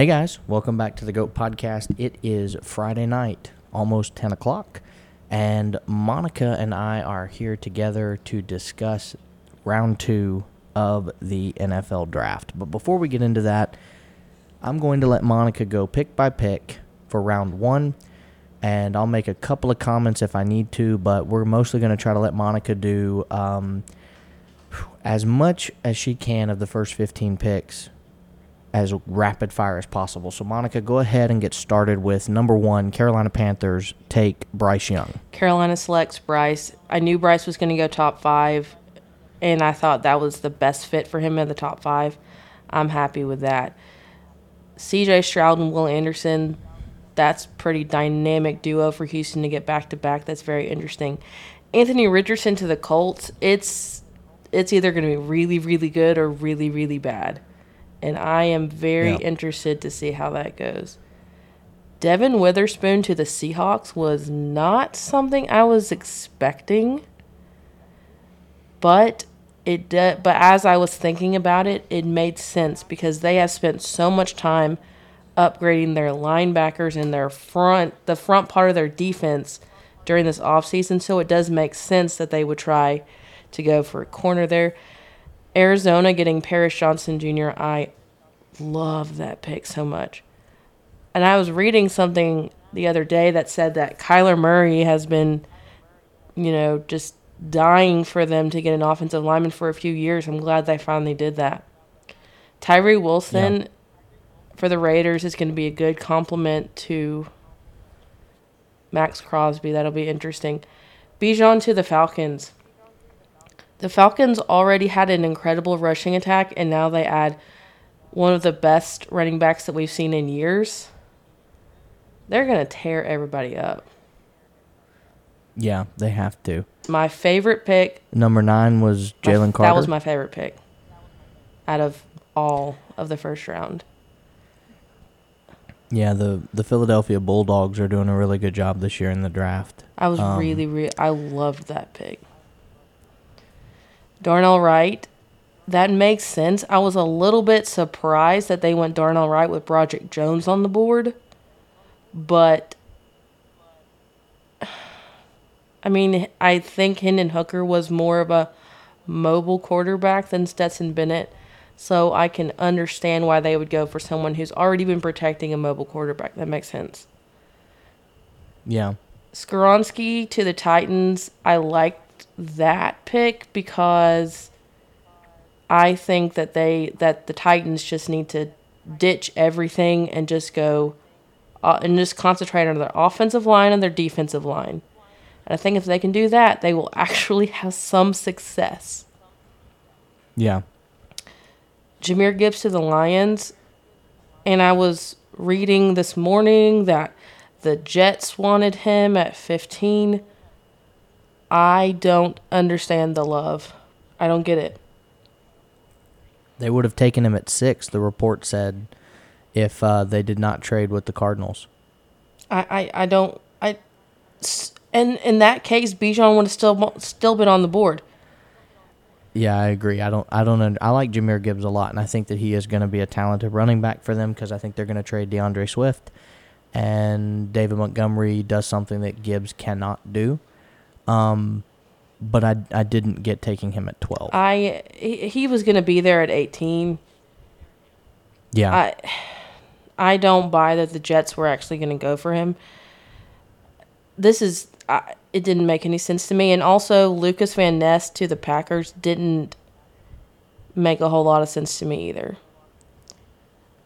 Hey guys, welcome back to the GOAT Podcast. It is Friday night, almost 10 o'clock, and Monica and I are here together to discuss round two of the NFL draft. But before we get into that, I'm going to let Monica go pick by pick for round one, and I'll make a couple of comments if I need to, but we're mostly going to try to let Monica do um, as much as she can of the first 15 picks as rapid fire as possible. So, Monica, go ahead and get started with number one Carolina Panthers take Bryce Young. Carolina selects Bryce. I knew Bryce was going to go top five, and I thought that was the best fit for him in the top five. I'm happy with that. CJ Stroud and Will Anderson, that's pretty dynamic duo for Houston to get back to back. That's very interesting. Anthony Richardson to the Colts, it's it's either going to be really really good or really really bad and I am very yeah. interested to see how that goes. Devon Witherspoon to the Seahawks was not something I was expecting, but it did, but as I was thinking about it, it made sense because they have spent so much time upgrading their linebackers and their front the front part of their defense during this offseason, so it does make sense that they would try to go for a corner there. Arizona getting Paris Johnson Jr. I love that pick so much. And I was reading something the other day that said that Kyler Murray has been, you know, just dying for them to get an offensive lineman for a few years. I'm glad they finally did that. Tyree Wilson yeah. for the Raiders is going to be a good complement to Maxx Crosby. That'll be interesting. Bijan to the Falcons. The Falcons already had an incredible rushing attack, and now they add one of the best running backs that we've seen in years. They're going to tear everybody up. Yeah, they have to. My favorite pick. Number nine was Jalen Carter. That was my favorite pick out of all of the first round. Yeah, the the Philadelphia Bulldogs are doing a really good job this year in the draft. I was um, really, really, I loved that pick. Darnell Wright, that makes sense. I was a little bit surprised that they went Darnell Wright with Broderick Jones on the board, but I mean, I think Hendon Hooker was more of a mobile quarterback than Stetson Bennett. So I can understand why they would go for someone who's already been protecting a mobile quarterback. That makes sense. Yeah. Skoronski to the Titans, I liked that pick because I think that they that the Titans just need to ditch everything and just go uh, and just concentrate on their offensive line and their defensive line. And I think if they can do that, they will actually have some success. Yeah. Jahmyr Gibbs to the Lions. And I was reading this morning that the Jets wanted him at 15. I don't understand the love. I don't get it. They would have taken him at six, the report said, if uh, they did not trade with the Cardinals. I, I, I don't. I, and in that case, Bijan would have still still been on the board. Yeah, I agree. I don't. I don't. I like Jahmyr Gibbs a lot, and I think that he is going to be a talented running back for them because I think they're going to trade DeAndre Swift, and David Montgomery does something that Gibbs cannot do. Um, but I I didn't get taking him at twelve. I he, he was going to be there at eighteen. Yeah. I I don't buy that the Jets were actually going to go for him. This is I, it didn't make any sense to me, and also Lukas Van Ness to the Packers didn't make a whole lot of sense to me either.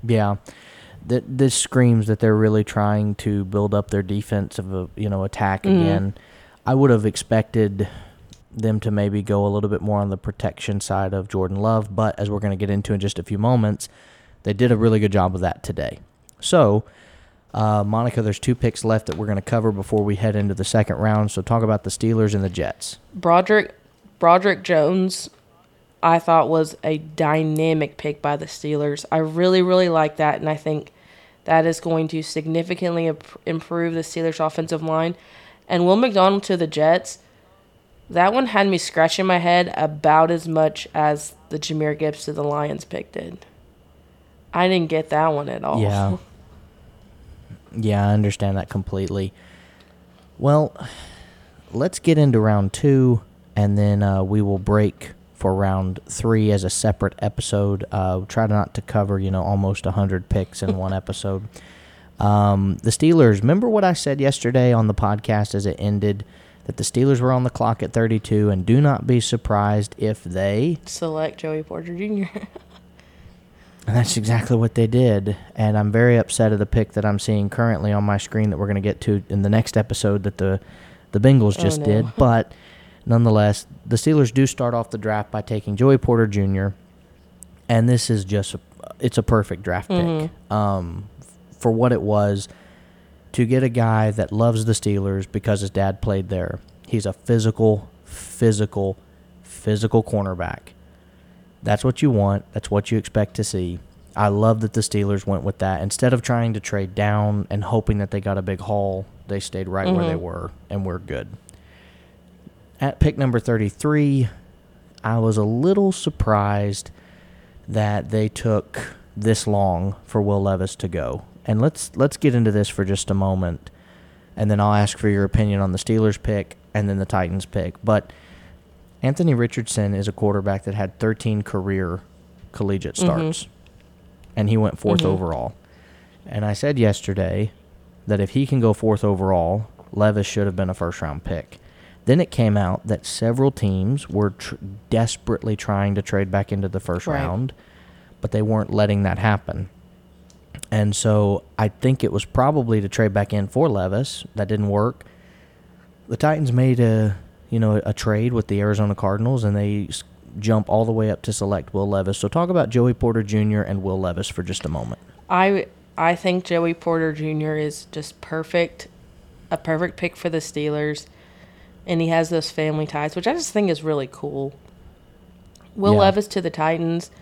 Yeah. That this screams that they're really trying to build up their defensive, you know, attack mm-hmm. again. I would have expected them to maybe go a little bit more on the protection side of Jordan Love, but as we're going to get into in just a few moments, they did a really good job of that today. So, uh, Monica, there's two picks left that we're going to cover before we head into the second round. So, talk about the Steelers and the Jets. Broderick Broderick Jones, I thought was a dynamic pick by the Steelers. I really, really like that, and I think that is going to significantly improve the Steelers' offensive line. And Will McDonald to the Jets that one had me scratching my head about as much as the Jahmyr Gibbs to the Lions pick did. I didn't get that one at all. Yeah. Yeah, I understand that completely. Well, let's get into round two, and then uh, we will break for round three as a separate episode. Uh, try not to cover, you know, almost 100 picks in one episode. Um, the Steelers, remember what I said yesterday on the podcast as it ended? That the Steelers were on the clock at 32, and do not be surprised if they Select Joey Porter Jr. And that's exactly what they did. And I'm very upset at the pick that I'm seeing currently on my screen that we're going to get to in the next episode that the the Bengals just no. did. But nonetheless, the Steelers do start off the draft by taking Joey Porter Jr. And this is just a, it's a perfect draft pick. Um, for what it was to get a guy that loves the Steelers because his dad played there. He's a physical, physical, physical cornerback. That's what you want. That's what you expect to see. I love that the Steelers went with that. Instead of trying to trade down and hoping that they got a big haul, they stayed right where they mm-hmm. were, and we're good. At pick number 33, I was a little surprised that they took this long for Will Levis to go. And let's let's get into this for just a moment, and then I'll ask for your opinion on the Steelers pick and then the Titans pick. But Anthony Richardson is a quarterback that had 13 career collegiate mm-hmm. starts, and he went 4th mm-hmm. overall. And I said yesterday that if he can go fourth overall, Levis should have been a first round pick. Then it came out that several teams were tr- desperately trying to trade back into the first Right. round, but they weren't letting that happen. And so I think it was probably to trade back in for Levis. That didn't work. The Titans made a you know a trade with the Arizona Cardinals, and they jump all the way up to select Will Levis. So talk about Joey Porter Jr. and Will Levis for just a moment. I I think Joey Porter Jr. is just perfect, a perfect pick for the Steelers, and he has those family ties, which I just think is really cool. Will Yeah. Levis to the Titans.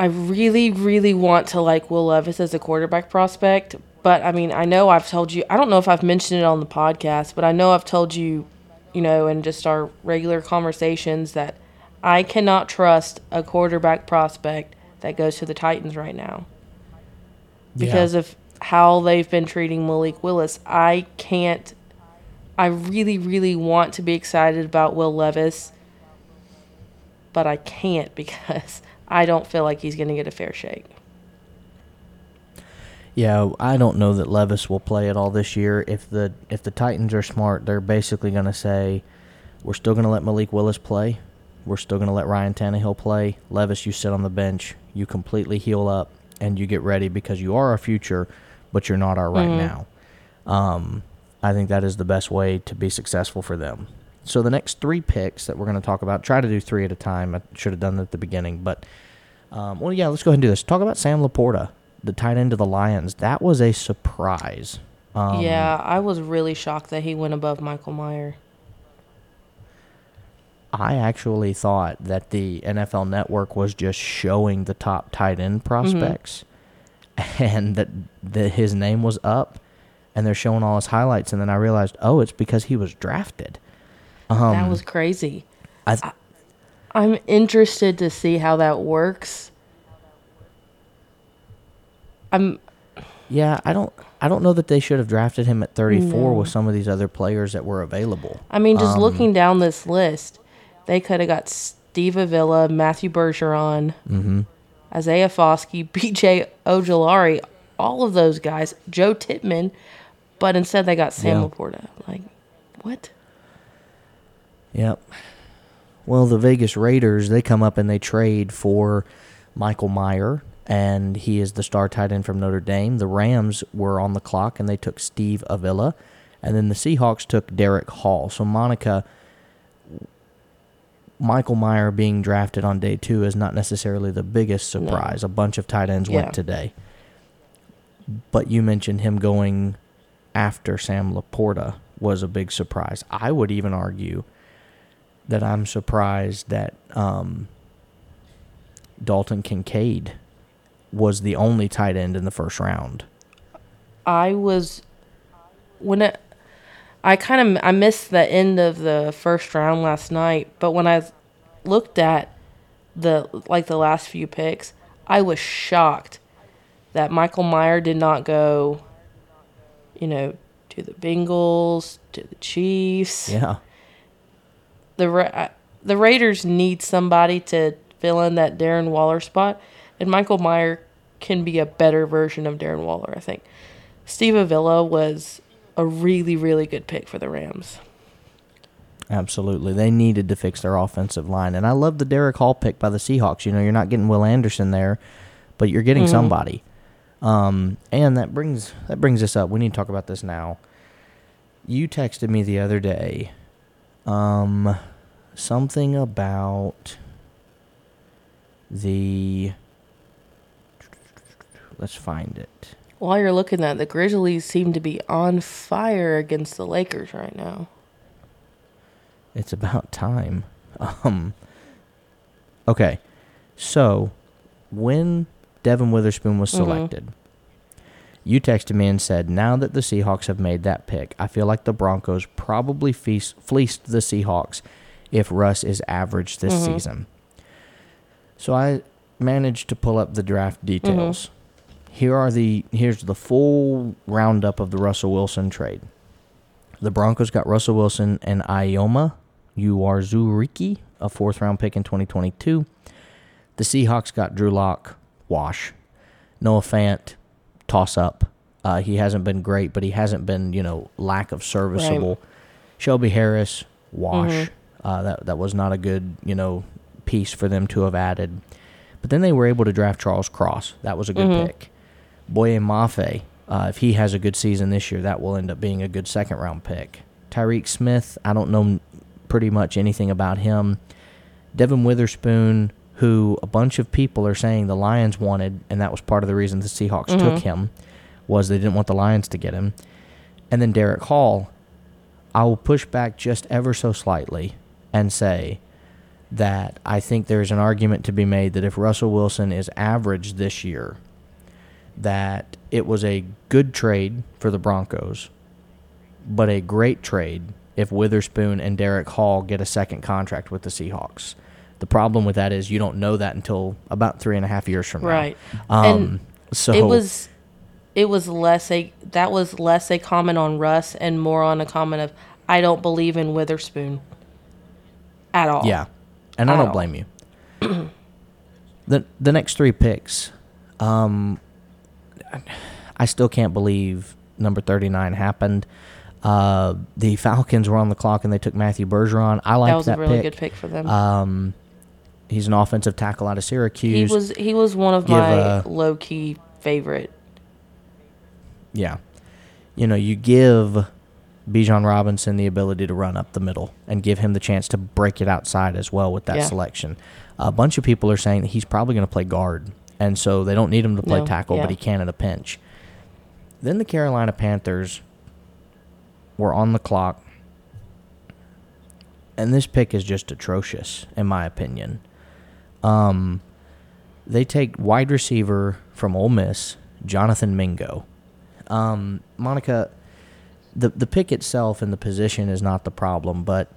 I really, really want to like Will Levis as a quarterback prospect, but I mean, I know I've told you. I don't know if I've mentioned it on the podcast, but I know I've told you, you know, in just our regular conversations that I cannot trust a quarterback prospect that goes to the Titans right now because of how they've been treating Malik Willis. I can't. I really, really want to be excited about Will Levis, but I can't because I don't feel like he's going to get a fair shake. Yeah, I don't know that Levis will play at all this year. If the if the Titans are smart, they're basically going to say, "We're still going to let Malik Willis play. We're still going to let Ryan Tannehill play. Levis, you sit on the bench. You completely heal up and you get ready because you are our future, but you're not our right now." Um, I think that is the best way to be successful for them. So the next three picks that we're going to talk about, try to do three at a time. I should have done that at the beginning, but um, well, yeah, let's go ahead and do this. Talk about Sam Laporta, the tight end of the Lions. That was a surprise. Um, yeah, I was really shocked that he went above Michael Mayer. I actually thought that the NFL Network was just showing the top tight end prospects, and that that his name was up, and they're showing all his highlights, and then I realized, oh, it's because he was drafted. Um, that was crazy. I th- I'm interested to see how that works. I'm yeah, I don't, I don't know that they should have drafted him at 34 No. with some of these other players that were available. I mean, just Um, looking down this list, they could have got Steve Avila, Matthew Bergeron, Mm-hmm. Isaiah Foskey, BJ Ojulari, all of those guys, Joe Tippmann, but instead they got Sam Yeah. Laporta. Like, what? Yep. Well, the Vegas Raiders, they come up and they trade for Michael Mayer, and he is the star tight end from Notre Dame. The Rams were on the clock and they took Steve Avila, and then the Seahawks took Derick Hall. So, Monica, Michael Mayer being drafted on day two is not necessarily the biggest surprise. A bunch of tight ends Yeah. went today. But you mentioned him going after Sam Laporta was a big surprise. I would even argue that I'm surprised that um, Dalton Kincaid was the only tight end in the first round. I was when it I kind of I missed the end of the first round last night, but when I looked at the like the last few picks, I was shocked that Michael Mayer did not go, you know, to the Bengals, to the Chiefs. Yeah. The Ra- the Raiders need somebody to fill in that Darren Waller spot, and Michael Mayer can be a better version of Darren Waller, I think. Steve Avila was a really, really good pick for the Rams. Absolutely. They needed to fix their offensive line. And I love the Derick Hall pick by the Seahawks. You know, you're not getting Will Anderson there, but you're getting Mhm. somebody. Um, and that brings that brings us up. We need to talk about this now. You texted me the other day um something about the let's find it. While you're looking at the Grizzlies seem to be on fire against the Lakers right now. It's about time. Um, okay, so when Devon Witherspoon was Mhm. selected, you texted me and said, "Now that the Seahawks have made that pick, I feel like the Broncos probably fleeced the Seahawks if Russ is average this Mhm. season." So I managed to pull up the draft details. Here are the here's the full roundup of the Russell Wilson trade. The Broncos got Russell Wilson and Eyioma Uwazurike, a fourth round pick in 2022. The Seahawks got Drew Lock, wash. Noah Fant, toss up. Uh, he hasn't been great, but he hasn't been, you know, lack of serviceable. Shelby Harris, wash. Mhm. Uh, that that was not a good, you know, piece for them to have added. But then they were able to draft Charles Cross. That was a good Mhm. pick. Boye Mafe, uh, if he has a good season this year, that will end up being a good second round pick. Tyreke Smith, I don't know pretty much anything about him. Devon Witherspoon, who a bunch of people are saying the Lions wanted, and that was part of the reason the Seahawks took Mhm. him, was they didn't want the Lions to get him. And then Derick Hall, I will push back just ever so slightly and say that I think there's an argument to be made that if Russell Wilson is average this year, that it was a good trade for the Broncos, but a great trade if Witherspoon and Derick Hall get a second contract with the Seahawks. The problem with that is you don't know that until about three and a half years from Right. now. Um, And so it was it was less a that was less a comment on Russ and more on a comment of I don't believe in Witherspoon at all. Yeah, and I don't all. blame you. the The next three picks, um, I still can't believe number thirty nine happened. Uh, the Falcons were on the clock and they took Matthew Bergeron. I like that was that a really pick. good pick for them. Um, he's an offensive tackle out of Syracuse. he was he was one of give my a- low key favorite. Yeah. You know, you give Bijan Robinson the ability to run up the middle and give him the chance to break it outside as well with that Yeah. selection. A bunch of people are saying that he's probably going to play guard, and so they don't need him to play No, tackle, yeah. but he can at a pinch. Then the Carolina Panthers were on the clock, and this pick is just atrocious, in my opinion. Um, they take wide receiver from Ole Miss, Jonathan Mingo. Um, Monica, the the pick itself and the position is not the problem, but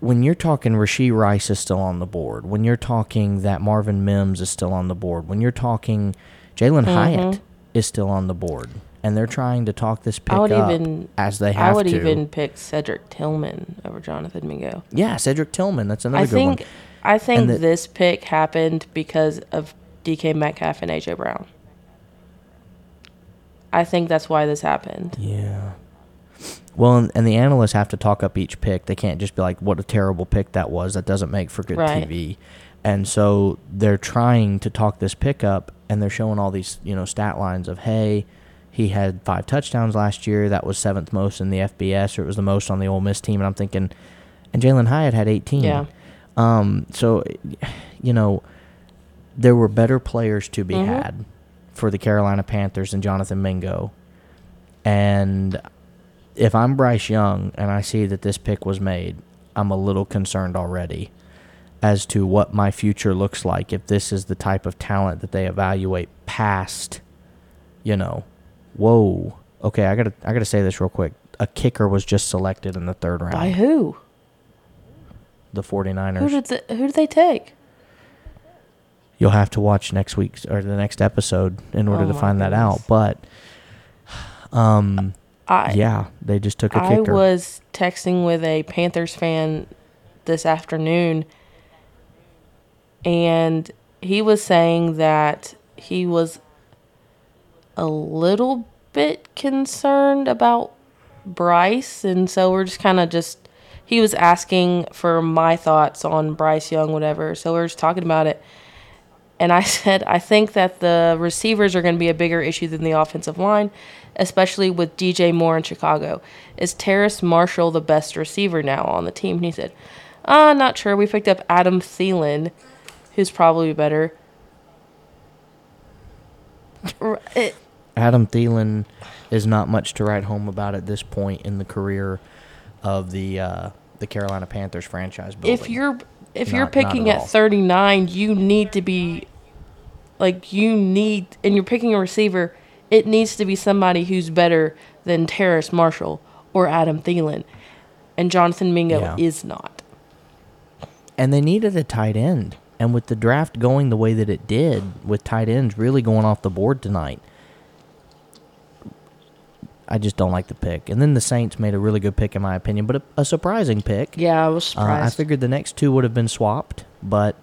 when you're talking Rashee Rice is still on the board, when you're talking that Marvin Mims is still on the board, when you're talking Jalin Hyatt is still on the board, and they're trying to talk this pick I would up even as they have to. I would to. even pick Cedric Tillman over Jonathan Mingo. yeah, Cedric Tillman, that's another I good one. I think the- this pick happened because of DK Metcalf and AJ Brown. I think that's why this happened. Yeah. Well, and, and the analysts have to talk up each pick. They can't just be like, "What a terrible pick that was." That doesn't make for good Right. TV. And so they're trying to talk this pick up, and they're showing all these, you know, stat lines of, "Hey, he had five touchdowns last year. That was seventh most in the FBS, or it was the most on the Ole Miss team." And I'm thinking, and Jalin Hyatt had 18. Yeah. Um. So, you know, there were better players to be Mhm. had for the Carolina Panthers than Jonathan Mingo. And if I'm Bryce Young and I see that this pick was made, I'm a little concerned already as to what my future looks like if this is the type of talent that they evaluate past, you know, whoa. Okay, I gotta I gotta say this real quick. A kicker was just selected in the third round. By who? The 49ers. Who did the, who did they take? You'll have to watch next week's or the next episode in order Oh to find that out. But um I yeah, they just took a I kicker. I was texting with a Panthers fan this afternoon, and he was saying that he was a little bit concerned about Bryce, and so we're just kind of just. He was asking for my thoughts on Bryce Young, whatever. So we're just talking about it. And I said, I think that the receivers are going to be a bigger issue than the offensive line, especially with DJ Moore in Chicago. Is Terrace Marshall the best receiver now on the team? And he said, uh, not sure. We picked up Adam Thielen, who's probably better. Adam Thielen is not much to write home about at this point in the career of the uh, the Carolina Panthers franchise building. if you're if Not- you're picking at at 39, you need to be like you need and you're picking a receiver, it needs to be somebody who's better than Terrace Marshall or Adam Thielen. And Jonathan Mingo Yeah. is not. and they needed a tight end. And with the draft going the way that it did, with tight ends really going off the board tonight, I just don't like the pick. And then the Saints made a really good pick, in my opinion, but a, a surprising pick. Yeah, I was Uh, I figured the next two would have been swapped, but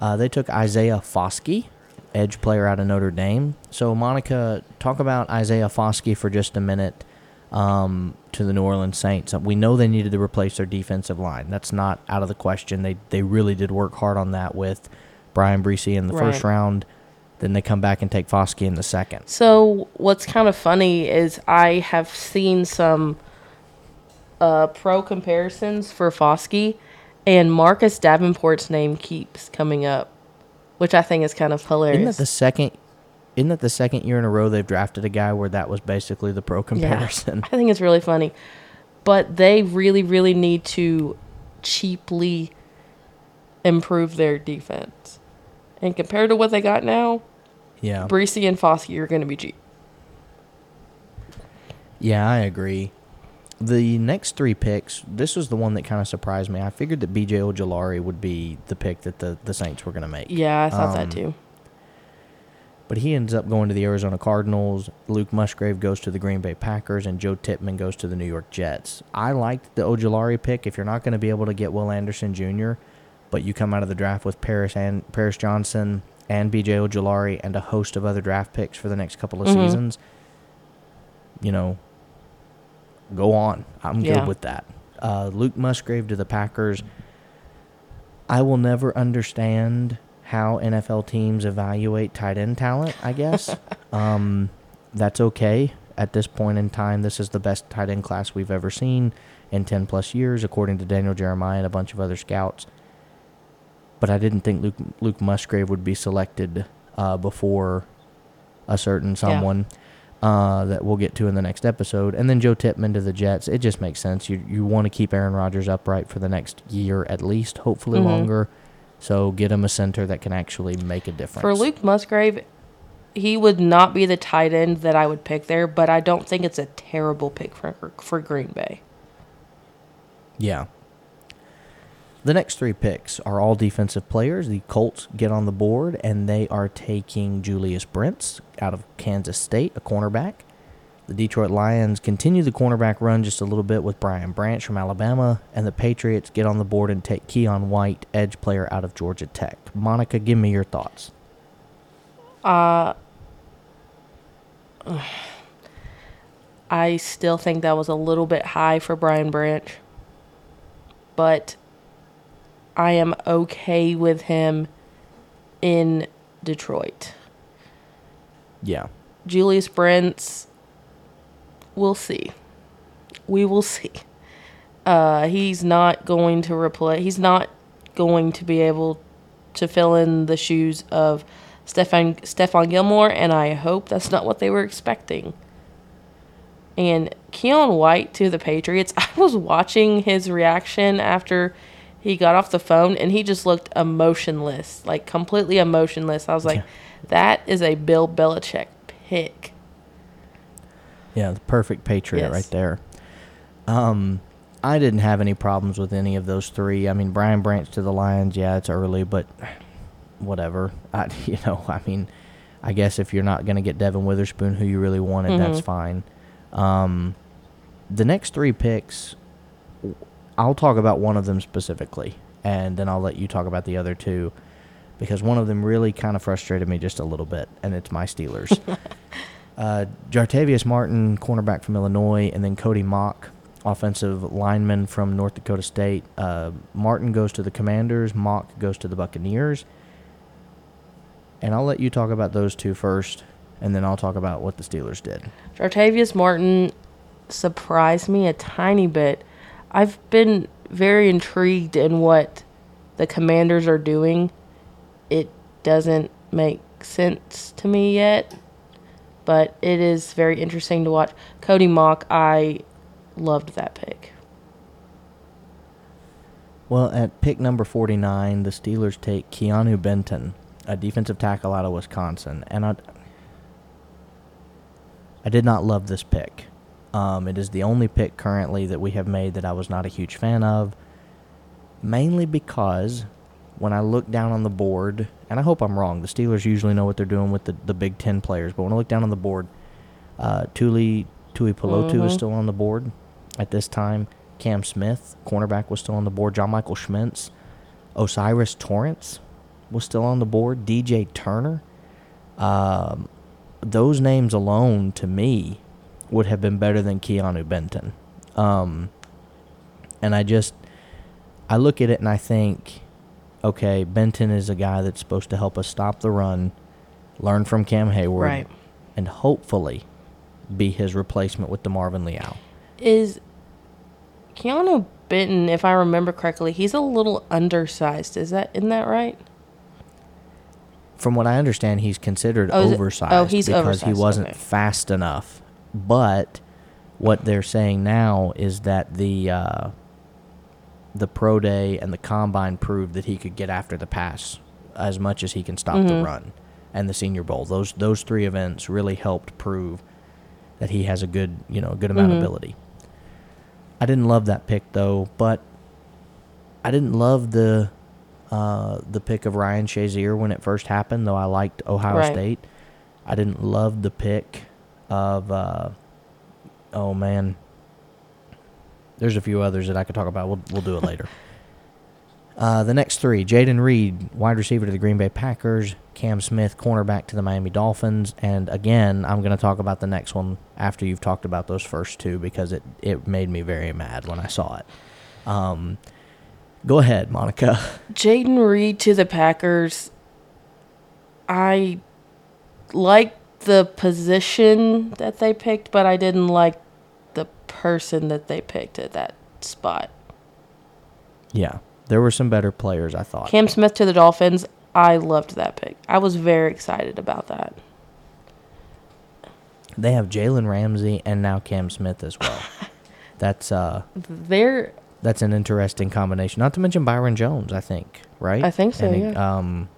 uh, they took Isaiah Foskey, edge player out of Notre Dame. So, Monica, talk about Isaiah Foskey for just a minute um, to the New Orleans Saints. Uh, We know they needed to replace their defensive line. That's not out of the question. They they really did work hard on that with Bryan Bresee in the first round. Then they come back and take Foskey in the second. So what's kind of funny is I have seen some uh, pro comparisons for Foskey, and Marcus Davenport's name keeps coming up, which I think is kind of hilarious. Isn't that the second? Isn't that the second year in a row they've drafted a guy where that was basically the pro comparison? I think it's really funny, but they really, really need to cheaply improve their defense. And compared to what they got now, Yeah. Bresee and Foskey are going to be cheap. Yeah, I agree. The next three picks, this was the one that kind of surprised me. I figured that BJ Ojulari would be the pick that the, the Saints were going to make. Yeah, I thought Um, that too. But he ends up going to the Arizona Cardinals. Luke Musgrave goes to the Green Bay Packers, and Joe Tippmann goes to the New York Jets. I liked the Ojulari pick. If you're not going to be able to get Will Anderson Jr., but you come out of the draft with Paris and Paris Johnson and BJ Ojulari and a host of other draft picks for the next couple of Mhm. seasons, you know, go on. I'm Yeah. good with that. Uh, Luke Musgrave to the Packers. I will never understand how NFL teams evaluate tight end talent, I guess. um, that's okay. At this point in time, this is the best tight end class we've ever seen in 10 plus years, according to Daniel Jeremiah and a bunch of other scouts. But I didn't think Luke, Luke Musgrave would be selected uh, before a certain someone uh, that we'll get to in the next episode. And then Joe Tippmann to the Jets. It just makes sense. You, you want to keep Aaron Rodgers upright for the next year at least, hopefully Mhm. longer. So get him a center that can actually make a difference. For Luke Musgrave, he would not be the tight end that I would pick there, but I don't think it's a terrible pick for for Green Bay. Yeah. The next three picks are all defensive players. The Colts get on the board, and they are taking Julius Brents out of Kansas State, a cornerback. The Detroit Lions continue the cornerback run just a little bit with Brian Branch from Alabama, and the Patriots get on the board and take Keion White, edge player out of Georgia Tech. Monica, give me your thoughts. Uh, I still think that was a little bit high for Brian Branch, but I am okay with him in Detroit. Yeah. Julius Brents, we'll see. We will see. Uh, he's not going to replace. He's not going to be able to fill in the shoes of Stephon Stephon Gilmore, and I hope that's not what they were expecting. And Keion White to the Patriots. I was watching his reaction after he got off the phone, and he just looked emotionless, like completely emotionless. I was like, that is a Bill Belichick pick. Yeah, the perfect Patriot Yes. right there. Um, I didn't have any problems with any of those three. I mean, Brian Branch to the Lions, yeah, it's early, but whatever. I, you know, I mean, I guess if you're not going to get Devon Witherspoon, who you really wanted, Mm-hmm. that's fine. Um, the next three picks, I'll talk about one of them specifically, and then I'll let you talk about the other two, because one of them really kind of frustrated me just a little bit, and it's my Steelers. uh, Jartavius Martin, cornerback from Illinois, and then Cody Mauch, offensive lineman from North Dakota State. Uh, Martin goes to the Commanders, Mauch goes to the Buccaneers. And I'll let you talk about those two first, and then I'll talk about what the Steelers did. Jartavius Martin surprised me a tiny bit. I've been very intrigued in what the commanders are doing. It doesn't make sense to me yet, but it is very interesting to watch. Cody Mauch, I loved that pick. Well, at pick number 49, the Steelers take Keanu Benton, a defensive tackle out of Wisconsin. And I, I did not love this pick. Um, it is the only pick currently that we have made that I was not a huge fan of, mainly because when I look down on the board, and I hope I'm wrong, the Steelers usually know what they're doing with the, the Big Ten players, but when I look down on the board, uh, Tuli Tuipulotu is still on the board at this time. Cam Smith, cornerback, was still on the board. John Michael Schmitz, O'Cyrus Torrence was still on the board. DJ Turner. Um, those names alone, to me, would have been better than Keanu Benton. Um, and I just, I look at it and I think, okay, Benton is a guy that's supposed to help us stop the run, learn from Cam Heyward, Right. and hopefully be his replacement with DeMarvin Leal. Is Keanu Benton, if I remember correctly, he's a little undersized. Is that isn't that right? From what I understand, he's considered Oh, is it- oversized oh, he's because he wasn't okay. fast enough. But what they're saying now is that the uh, the pro day and the combine proved that he could get after the pass as much as he can stop the Mm-hmm. run. And the Senior Bowl, those those three events really helped prove that he has a good you know good amount Mhm. of ability. I didn't love that pick though, but I didn't love the uh, the pick of Ryan Shazier when it first happened, though I liked Ohio Right. State. I didn't love the pick of uh, oh man. There's a few others that I could talk about. We'll we'll do it later. Uh, the next three: Jayden Reed, wide receiver to the Green Bay Packers; Cam Smith, cornerback to the Miami Dolphins. And again, I'm going to talk about the next one after you've talked about those first two because it it made me very mad when I saw it. Um, go ahead, Monica. Jayden Reed to the Packers. I like the position that they picked, but I didn't like the person that they picked at that spot. Yeah, there were some better players. I thought. Cam Smith to the Dolphins. I loved that pick. I was very excited about that. They have Jalen Ramsey and now Cam Smith as well. that's uh They're that's an interesting combination. Not to mention Byron Jones, I think, right? I think so, And, yeah. Um,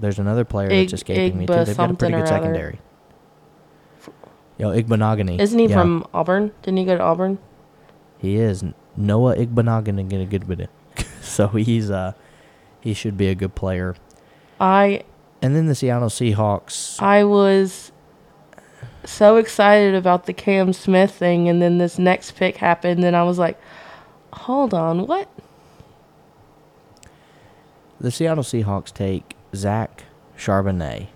there's another player Ig- that's escaping me too. They've got a pretty good other. secondary. Yo, Igbinoghene. isn't he Yeah, from Auburn? Didn't he go to Auburn? He is Noah Igbinoghene. Get a good bit. So he's uh he should be a good player. I And then the Seattle Seahawks. I was so excited about the Cam Smith thing, and then this next pick happened, and I was like, "Hold on, what?" The Seattle Seahawks take Zach Charbonnet,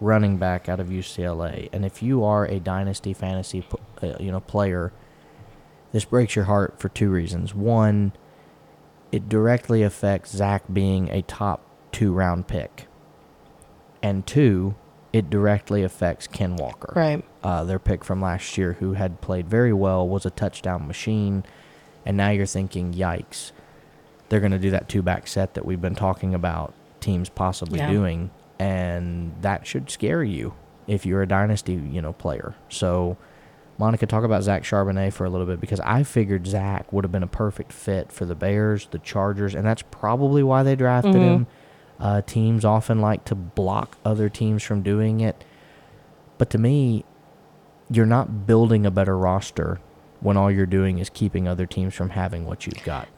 running back out of UCLA, and if you are a dynasty fantasy, uh, you know, player, this breaks your heart for two reasons. One, it directly affects Zach being a top two round pick, and two, it directly affects Ken Walker. Right. uh, their pick from last year, who had played very well, was a touchdown machine, and now you're thinking, yikes, they're going to do that two back set that we've been talking about teams possibly Yeah. doing, and that should scare you if you're a dynasty, you know, player. So, Monica, talk about Zach Charbonnet for a little bit because I figured Zach would have been a perfect fit for the Bears, the Chargers, and that's probably why they drafted Mhm. him. Uh, teams often like to block other teams from doing it. But to me, you're not building a better roster when all you're doing is keeping other teams from having what you've got.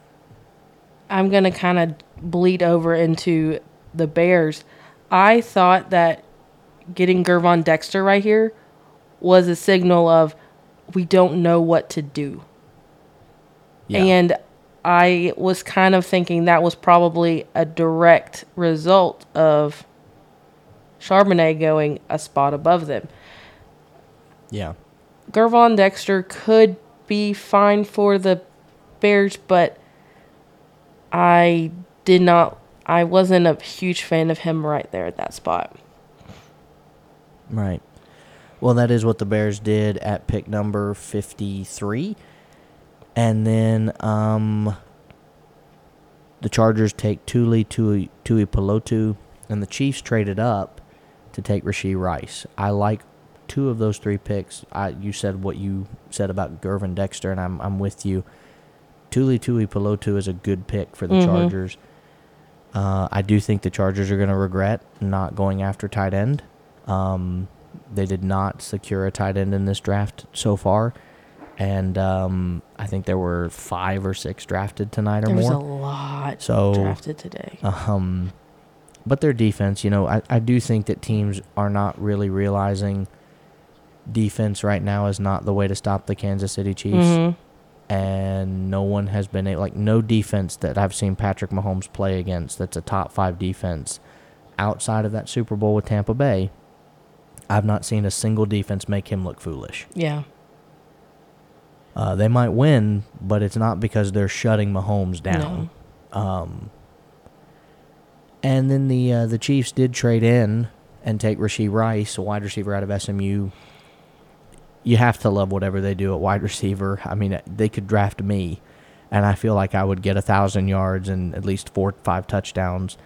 I'm going to kind of bleed over into the Bears. I thought that getting Gervon Dexter right here was a signal of we don't know what to do. Yeah. And I was kind of thinking that was probably a direct result of Charbonnet going a spot above them. yeah. Gervon Dexter could be fine for the Bears, but I did not. I wasn't a huge fan of him right there at that spot. Right. Well, that is what the Bears did at pick number 53. And then um, the Chargers take Tuli Tui, Tuipulotu, and the Chiefs traded up to take Rashee Rice. I like two of those three picks. I You said what you said about Gervon Dexter, and I'm, I'm with you. Tuli Tuipulotu is a good pick for the Mhm. Chargers. Uh, I do think the Chargers are going to regret not going after tight end. Um, they did not secure a tight end in this draft so far, and um, I think there were five or six drafted tonight or There was a lot So, drafted today. Um, but their defense, you know, I, I do think that teams are not really realizing defense right now is not the way to stop the Kansas City Chiefs Mhm. And no one has been able, like no defense that I've seen Patrick Mahomes play against that's a top five defense outside of that Super Bowl with Tampa Bay. I've not seen a single defense make him look foolish. Yeah. Uh, they might win, but it's not because they're shutting Mahomes down. Um, and then the uh, the Chiefs did trade in and take Rashee Rice, a wide receiver out of SMU. You have to love whatever they do at wide receiver. I mean, they could draft me, and I feel like I would get a thousand yards and at least four, five touchdowns.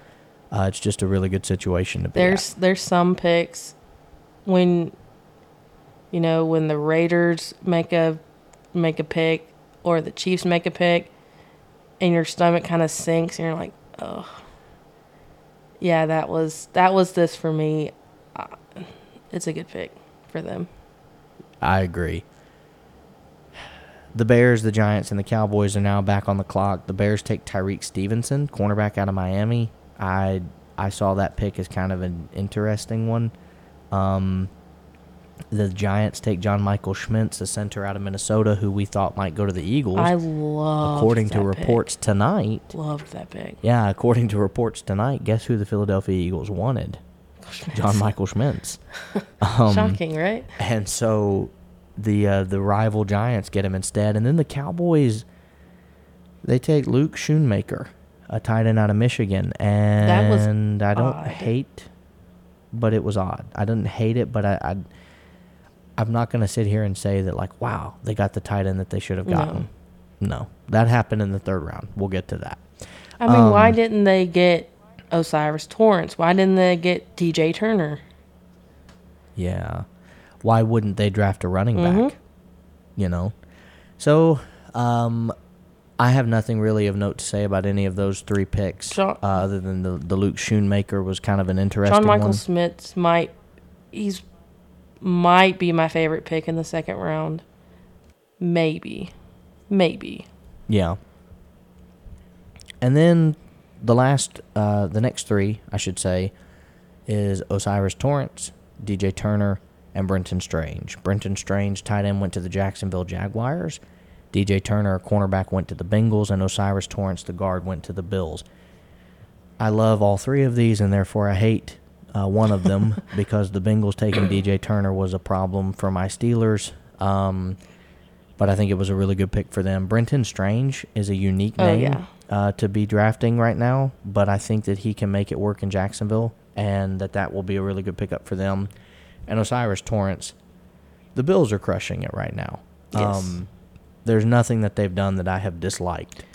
Uh, it's just a really good situation to be. There's there's some picks when you know when the Raiders make a make a pick or the Chiefs make a pick and your stomach kind of sinks and you're like, "Oh. Yeah, that was that was this for me. Uh, It's a good pick for them. I agree. The Bears, the Giants, and the Cowboys are now back on the clock. The Bears take Tyrique Stevenson, cornerback out of Miami. I I saw that pick as kind of an interesting one. Um, the Giants take John Michael Schmitz, a center out of Minnesota, who we thought might go to the Eagles. I love according to reports tonight, Loved that pick. yeah, according to reports tonight, guess who the Philadelphia Eagles wanted? John Michael Schmitz. Um, Shocking, right? and so the uh, the rival Giants get him instead, and then the Cowboys they take Luke Schoonmaker, a tight end out of Michigan, and I don't odd. hate, but it was odd. I didn't hate it, but I, I I'm not gonna sit here and say that like wow they got the tight end that they should have gotten. No, that happened in the third round. We'll get to that. I mean, why Um, didn't they get O'Cyrus Torrence? Why didn't they get DJ Turner? Yeah. Why wouldn't they draft a running Mhm. back? You know? So, um, I have nothing really of note to say about any of those three picks, John- uh, other than the, the Luke Schoonmaker was kind of an interesting pick. John Michael one. Smith might he's might be my favorite pick in the second round. Maybe. Maybe. Yeah. And then the last, uh, the next three, I should say, is O'Cyrus Torrence, DJ Turner, and Brenton Strange. Brenton Strange, tight end, went to the Jacksonville Jaguars. DJ Turner, cornerback, went to the Bengals, and O'Cyrus Torrence, the guard, went to the Bills. I love all three of these, and therefore I hate uh, one of them because the Bengals taking DJ Turner was a problem for my Steelers. Um, but I think it was a really good pick for them. Brenton Strange is a unique Oh, name yeah. uh, to be drafting right now, but I think that he can make it work in Jacksonville, and that that will be a really good pickup for them. And O'Cyrus Torrence, the Bills are crushing it right now. Yes. Um, there's nothing that they've done that I have disliked.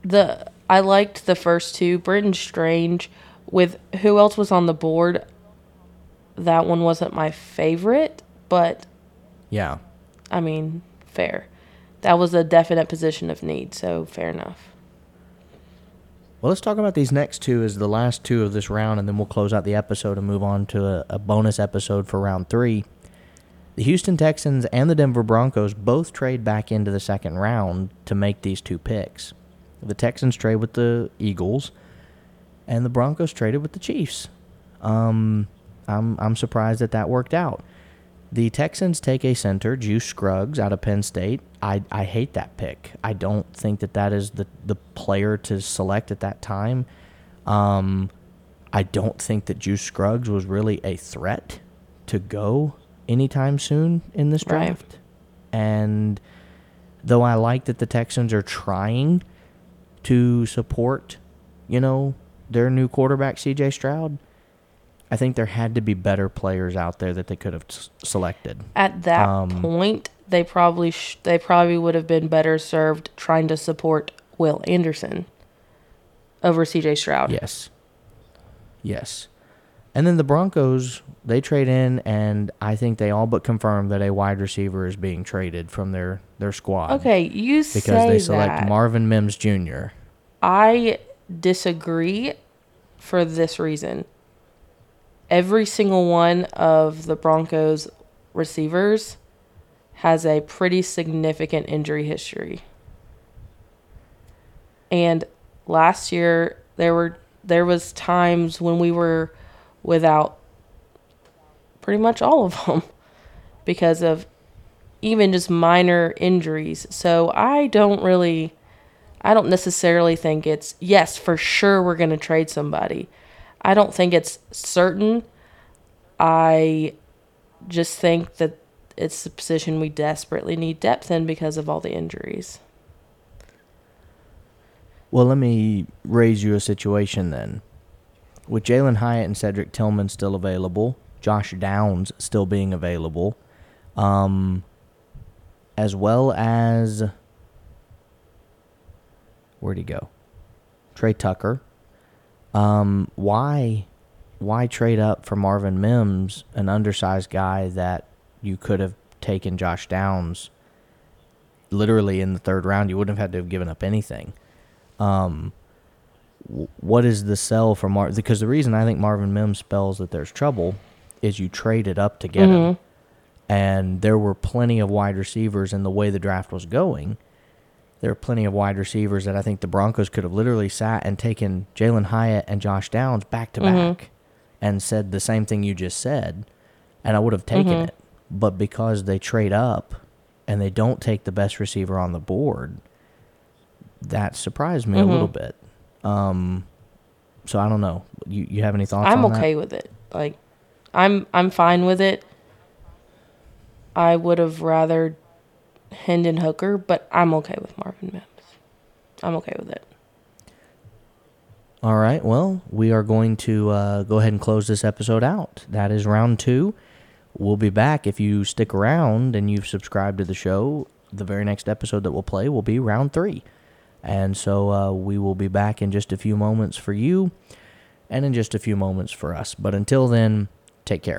The I liked the first two. Brenton Strange with who else was on the board? That one wasn't my favorite, but Yeah. I mean, fair. That was a definite position of need, so fair enough. Well, let's talk about these next two as the last two of this round, and then we'll close out the episode and move on to a, a bonus episode for round three. the Houston Texans and the Denver Broncos both trade back into the second round to make these two picks. The Texans trade with the Eagles, and the Broncos traded with the Chiefs. Um, I'm I'm surprised that that worked out. The Texans take a center, Juice Scruggs, out of Penn State. I, I hate that pick. I don't think that that is the, the player to select at that time. Um, I don't think that Juice Scruggs was really a threat to go anytime soon in this Right. draft. And though I like that the Texans are trying to support, you know, their new quarterback, CJ Stroud, I think there had to be better players out there that they could have s- selected. At that Um, point, they probably sh- they probably would have been better served trying to support Will Anderson over CJ Stroud. Yes. Yes. And then the Broncos, they trade in, and I think they all but confirm that a wide receiver is being traded from their, their squad. Okay, you Because say they select that. Marvin Mims Jr. I disagree for this reason. Every single one of the Broncos receivers has a pretty significant injury history. And last year there were there was times when we were without pretty much all of them because of even just minor injuries. So I don't really I don't necessarily think it's yes, for sure we're going to trade somebody. I don't think it's certain. I just think that it's the position we desperately need depth in because of all the injuries. Well, let me raise you a situation then. With Jalin Hyatt and Cedric Tillman still available, Josh Downs still being available, um, as well as where'd he go? Tre Tucker. Um, why, why trade up for Marvin Mims, an undersized guy that you could have taken Josh Downs literally in the third round? You wouldn't have had to have given up anything um, what is the sell for Mar? Because the reason I think Marvin Mims spells that there's trouble is you traded up to get him, and there were plenty of wide receivers in the way the draft was going. There are plenty of wide receivers that I think the Broncos could have literally sat and taken Jalin Hyatt and Josh Downs back to mm-hmm. back and said the same thing you just said, and I would have taken mm-hmm. it. But because they trade up and they don't take the best receiver on the board, that surprised me a little mm-hmm. bit. Um, so I don't know. You you have any thoughts? I'm on that? okay with it. Like I'm I'm fine with it. I would have rather Hendon Hooker, but I'm okay with Marvin Mims. I'm okay with it. All right. Well, we are going to uh, go ahead and close this episode out. That is round two. We'll be back if you stick around and you've subscribed to the show. The very next episode that we'll play will be round three. And so uh, we will be back in just a few moments for you and in just a few moments for us. But until then, take care.